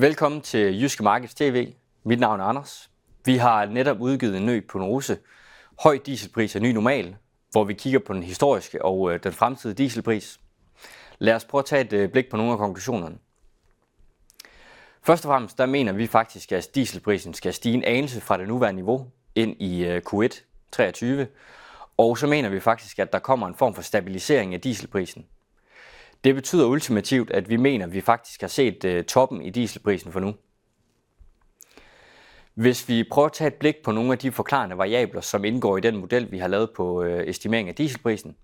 Velkommen til Jyske Markets TV. Mit navn er Anders. Vi har netop udgivet en ny prognose. Høj dieselpris er ny normal, hvor vi kigger på den historiske og øh, den fremtidige dieselpris. Lad os prøve at tage et øh, blik på nogle af konklusionerne. Først og fremmest, der mener vi faktisk, at dieselprisen skal stige en anelse fra det nuværende niveau ind i øh, Q1 23. Og så mener vi faktisk, at der kommer en form for stabilisering af dieselprisen. Det betyder ultimativt, at vi mener, at vi faktisk har set øh, toppen i dieselprisen for nu. Hvis vi prøver at tage et blik på nogle af de forklarende variabler, som indgår i den model, vi har lavet på øh, estimering af dieselprisen,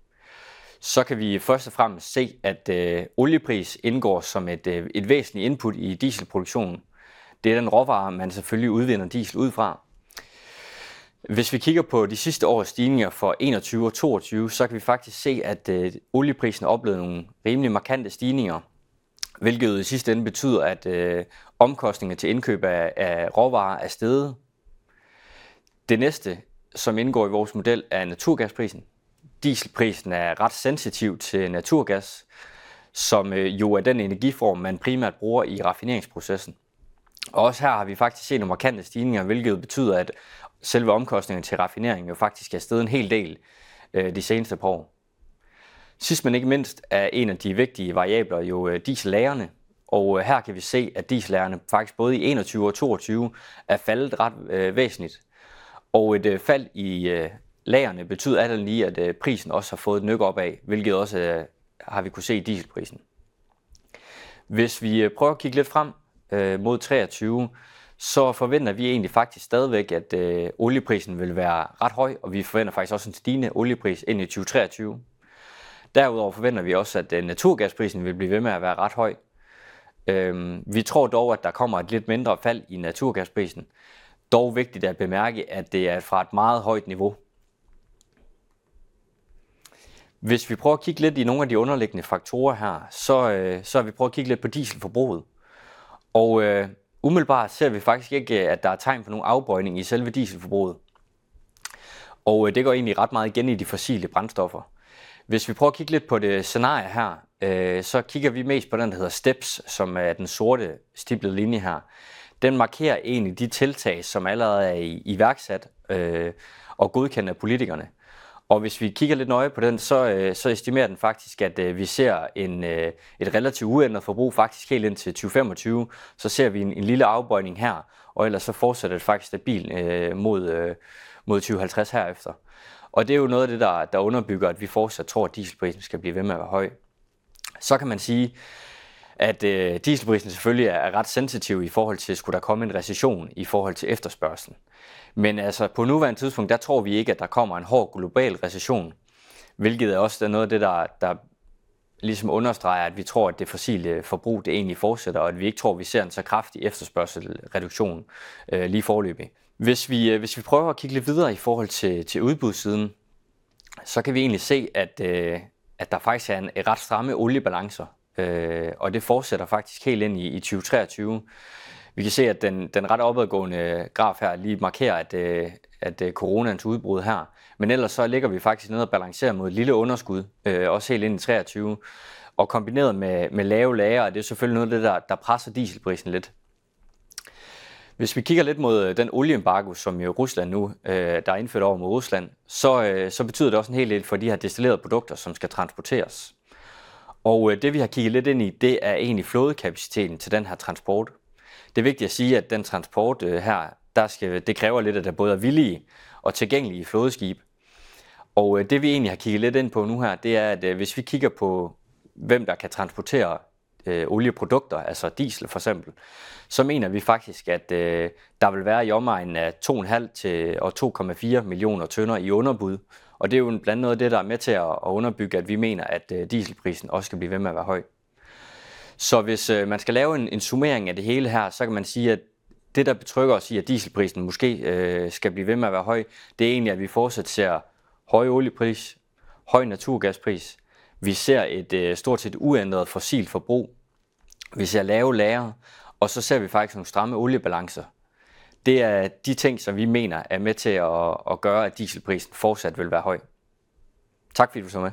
så kan vi først og fremmest se, at uh, oliepris indgår som et, et væsentligt input i dieselproduktionen. Det er den råvare, man selvfølgelig udvinder diesel ud fra. Hvis vi kigger på de sidste års stigninger for 21 og 22, så kan vi faktisk se, at øh, olieprisen oplevede nogle rimelig markante stigninger, hvilket i sidste ende betyder, at øh, omkostninger til indkøb af, af råvarer er steget. Det næste, som indgår i vores model, er naturgasprisen. Dieselprisen er ret sensitiv til naturgas, som øh, jo er den energiform, man primært bruger i raffineringsprocessen. Og også her har vi faktisk set nogle markante stigninger, hvilket betyder, at selve omkostningerne til raffinering jo faktisk er steget en hel del øh, de seneste par år. Sidst men ikke mindst er en af de vigtige variabler jo øh, diesellagerne, og øh, her kan vi se, at diesellagerne faktisk både i 21 og 22 er faldet ret øh, væsentligt. Og et øh, fald i øh, lagerne betyder alt lige, at øh, prisen også har fået et nyk op af, hvilket også øh, har vi kunne se i dieselprisen. Hvis vi øh, prøver at kigge lidt frem øh, mod 23, så forventer vi egentlig faktisk stadigvæk, at øh, olieprisen vil være ret høj, og vi forventer faktisk også en stigende oliepris ind i 2023. Derudover forventer vi også, at øh, naturgasprisen vil blive ved med at være ret høj. Øh, vi tror dog, at der kommer et lidt mindre fald i naturgasprisen. Dog vigtigt at bemærke, at det er fra et meget højt niveau. Hvis vi prøver at kigge lidt i nogle af de underliggende faktorer her, så, øh, så har vi prøvet at kigge lidt på dieselforbruget. Og øh, Umiddelbart ser vi faktisk ikke, øh, at der er tegn på nogen afbøjning i selve dieselforbruget. Og øh, det går egentlig ret meget igen i de fossile brændstoffer. Hvis vi prøver at kigge lidt på det scenarie her, øh, så kigger vi mest på den, der hedder STEPS, som er den sorte stiplede linje her. Den markerer egentlig de tiltag, som allerede er iværksat øh, og godkendt af politikerne. Og hvis vi kigger lidt nøje på den, så, øh, så estimerer den faktisk, at øh, vi ser en, øh, et relativt uændret forbrug faktisk helt ind til 2025. Så ser vi en, en lille afbøjning her, og ellers så fortsætter det faktisk stabilt øh, mod, øh, mod 2050 herefter. Og det er jo noget af det, der, der underbygger, at vi fortsat tror, at dieselprisen skal blive ved med at være høj. Så kan man sige, at øh, dieselprisen selvfølgelig er, ret sensitiv i forhold til, skulle der komme en recession i forhold til efterspørgselen. Men altså på nuværende tidspunkt, der tror vi ikke, at der kommer en hård global recession, hvilket er også noget af det, der, der ligesom understreger, at vi tror, at det fossile forbrug det egentlig fortsætter, og at vi ikke tror, at vi ser en så kraftig efterspørgselsreduktion øh, lige forløbig. Hvis vi, øh, hvis vi prøver at kigge lidt videre i forhold til, til udbudssiden, så kan vi egentlig se, at, øh, at der faktisk er en ret stramme oliebalancer, øh, og det fortsætter faktisk helt ind i, i 2023. Vi kan se, at den, den ret opadgående øh, graf her lige markerer, at, øh, at øh, coronans udbrud her. Men ellers så ligger vi faktisk nede og balancerer mod et lille underskud, øh, også helt ind i 23. Og kombineret med, med lave lager, det er selvfølgelig noget af det, der, der presser dieselprisen lidt. Hvis vi kigger lidt mod øh, den olieembargo, som jo Rusland nu øh, der er indført over mod Rusland, så, øh, så betyder det også en hel del for de her destillerede produkter, som skal transporteres. Og øh, det vi har kigget lidt ind i, det er egentlig flådekapaciteten til den her transport. Det er vigtigt at sige, at den transport øh, her, der skal, det kræver lidt, at der både er villige og tilgængelige flådeskib. Og øh, det vi egentlig har kigget lidt ind på nu her, det er, at øh, hvis vi kigger på, hvem der kan transportere øh, olieprodukter, altså diesel for eksempel, så mener vi faktisk, at øh, der vil være i omegnen af 2,5 til og 2,4 millioner tønder i underbud. Og det er jo blandt andet noget af det, der er med til at, at underbygge, at vi mener, at øh, dieselprisen også skal blive ved med at være høj. Så hvis øh, man skal lave en, en summering af det hele her, så kan man sige, at det, der betrykker os i, at dieselprisen måske øh, skal blive ved med at være høj, det er egentlig, at vi fortsat ser høj oliepris, høj naturgaspris. Vi ser et øh, stort set uændret fossilt forbrug. Vi ser lave lager, og så ser vi faktisk nogle stramme oliebalancer. Det er de ting, som vi mener er med til at, at gøre, at dieselprisen fortsat vil være høj. Tak fordi du så med.